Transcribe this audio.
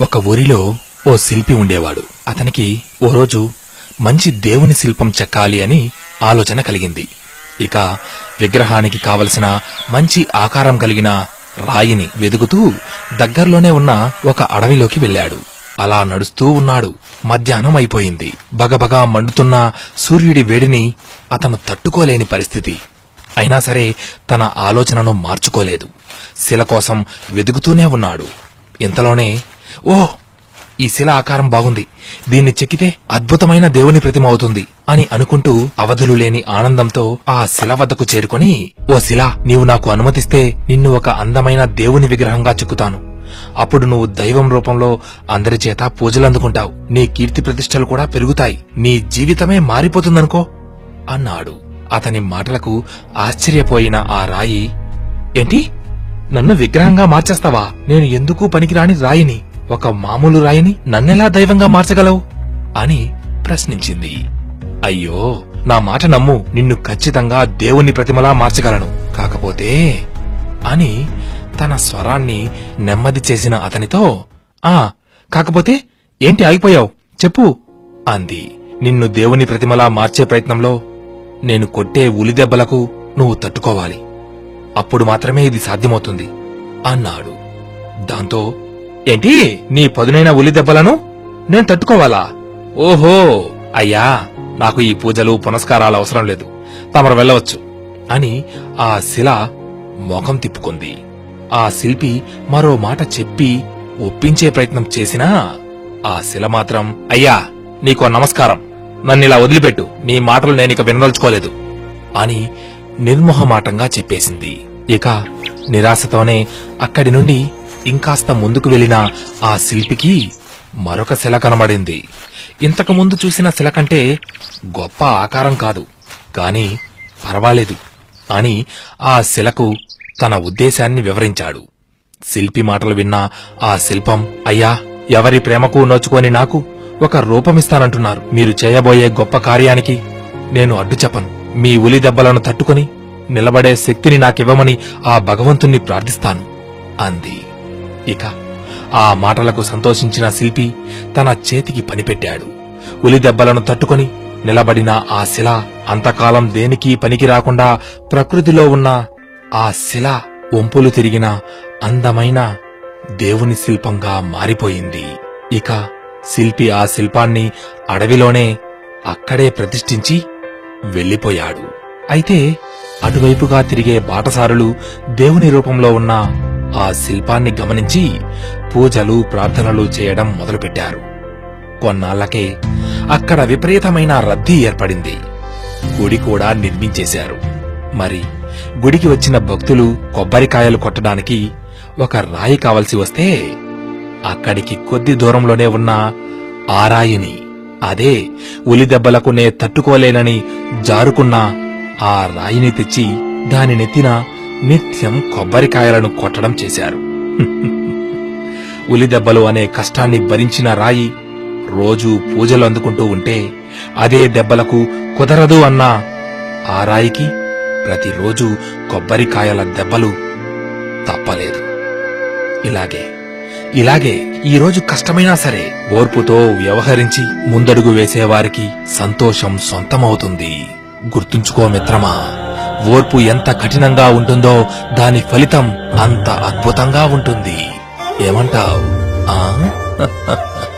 ఒక ఊరిలో ఓ శిల్పి ఉండేవాడు. అతనికి ఓ రోజు మంచి దేవుని శిల్పం చెక్కాలి అని ఆలోచన కలిగింది. ఇక విగ్రహానికి కావలసిన మంచి ఆకారం కలిగిన రాయిని వెదుగుతూ దగ్గర్లోనే ఉన్న ఒక అడవిలోకి వెళ్ళాడు. అలా నడుస్తూ ఉన్నాడు. మధ్యాహ్నం అయిపోయింది. బగబగా మండుతున్న సూర్యుడి వేడిని అతను తట్టుకోలేని పరిస్థితి. అయినా సరే తన ఆలోచనను మార్చుకోలేదు. శిల కోసం వెదుగుతూనే ఉన్నాడు. ఇంతలోనే ఓ ఈ శిల ఆకారం బాగుంది. దీన్ని చెక్కితే అద్భుతమైన దేవుని ప్రతిమ అవుతుంది అని అనుకుంటూ అవధులు లేని ఆనందంతో ఆ శిల వద్దకు చేరుకొని ఓ శిల నీవు నాకు అనుమతిస్తే నిన్ను ఒక అందమైన దేవుని విగ్రహంగా చెక్కుతాను. అప్పుడు నువ్వు దైవం రూపంలో అందరి చేత పూజలు అందుకుంటావు. నీ కీర్తి ప్రతిష్టలు కూడా పెరుగుతాయి. నీ జీవితమే మారిపోతుందనుకో అన్నాడు. అతని మాటలకు ఆశ్చర్యపోయిన ఆ రాయి ఏంటి? నన్ను విగ్రహంగా మార్చేస్తావా? నేను ఎందుకు పనికిరాని రాయిని? ఒక మామూలు రాయిని నన్నెలా దైవంగా మార్చగలవు? అని ప్రశ్నించింది. అయ్యో నా మాట నమ్ము నిన్ను ఖచ్చితంగా దేవుని ప్రతిమలా మార్చగలను. కాకపోతే అని తన స్వరాన్ని నెమ్మది చేసిన అతనితో ఆ కాకపోతే ఏంటి ఆగిపోయావు? చెప్పు అంది. నిన్ను దేవుని ప్రతిమలా మార్చే ప్రయత్నంలో నేను కొట్టే ఉలిదెబ్బలకు నువ్వు తట్టుకోవాలి. అప్పుడు మాత్రమే ఇది సాధ్యమవుతుంది అన్నాడు. దాంతో ఏంటి? నీ పదునైన ఉలి దెబ్బలను నేను తట్టుకోవాలా? ఓహో! అయ్యా నాకు ఈ పూజలు పునస్కారాలు అవసరం లేదు. తమరు వెళ్ళవచ్చు. అని ఆ శిల ముఖం తిప్పుకుంది. ఆ శిల్పి మరో మాట చెప్పి ఒప్పించే ప్రయత్నం చేసినా ఆ శిల మాత్రం అయ్యా నీకో నమస్కారం. నన్నిలా వదిలిపెట్టు. నీ మాటలు నేనిక వినదలుచుకోలేదు. అని నిర్మోహమాటంగా చెప్పేసింది. ఇక నిరాశతోనే అక్కడి నుండి ఇంకాస్త ముందుకు వెళ్ళిన ఆ శిల్పికి మరొక శిల కనబడింది. ఇంతకు ముందు చూసిన శిల కంటే గొప్ప ఆకారం కాదు కాని పర్వాలేదు. అని ఆ శిలకు తన ఉద్దేశాన్ని వివరించాడు. శిల్పి మాటలు విన్న ఆ శిల్పం అయ్యా ఎవరి ప్రేమకు నోచుకొని నాకు ఒక రూపమిస్తానంటున్నారు. మీరు చేయబోయే గొప్ప కార్యానికి నేను అడ్డు చెప్పను. మీ ఉలి దెబ్బలను తట్టుకొని నిలబడే శక్తిని నాకివ్వమని ఆ భగవంతుణ్ణి ప్రార్థిస్తాను అంది. ఇక ఆ మాటలకు సంతోషించిన శిల్పి తన చేతికి పనిపెట్టాడు. ఉలి దెబ్బలను తట్టుకొని నిలబడిన ఆ శిల అంతకాలం దేనికి పనికి రాకుండా ప్రకృతిలో ఉన్న ఆ శిల వంపులు తిరిగిన అందమైన దేవుని శిల్పంగా మారిపోయింది. ఇక శిల్పి ఆ శిల్పాన్ని అడవిలోనే అక్కడే ప్రతిష్ఠించి వెళ్ళిపోయాడు. అయితే అటువైపుగా తిరిగే బాటసారులు దేవుని రూపంలో ఉన్న ఆ శిల్పాన్ని గమనించి పూజలు ప్రార్థనలు చేయడం మొదలుపెట్టారు. కొన్నాళ్ళకే అక్కడ విపరీతమైన రద్దీ ఏర్పడింది. గుడి కూడా నిర్మించేశారు. మరి గుడికి వచ్చిన భక్తులు కొబ్బరికాయలు కొట్టడానికి ఒక రాయి కావలసి వస్తే అక్కడికి కొద్ది దూరంలోనే ఉన్న ఆ రాయిని అదే ఉలిదెబ్బలకు నే తట్టుకోలేనని జారుకున్న ఆ రాయిని తెచ్చి దాని నెత్తిన నిత్యం కొబ్బరికాయలను కొట్టడం చేశారు. ఉలిదెబ్బలు అనే కష్టాన్ని భరించిన రాయి రోజూ పూజలు అందుకుంటూ ఉంటే అదే దెబ్బలకు కుదరదు అన్న ఆ రాయికి ప్రతిరోజు కొబ్బరికాయల దెబ్బలు తప్పలేదు. ఇలాగే ఇలాగే ఈరోజు కష్టమైనా సరే ఓర్పుతో వ్యవహరించి ముందడుగు వేసేవారికి సంతోషం సొంతమవుతుంది. గుర్తుంచుకో మిత్రమా. ఓర్పు ఎంత కఠినంగా ఉంటుందో దాని ఫలితం అంత అద్భుతంగా ఉంటుంది. ఏమంటావ్? ఆ?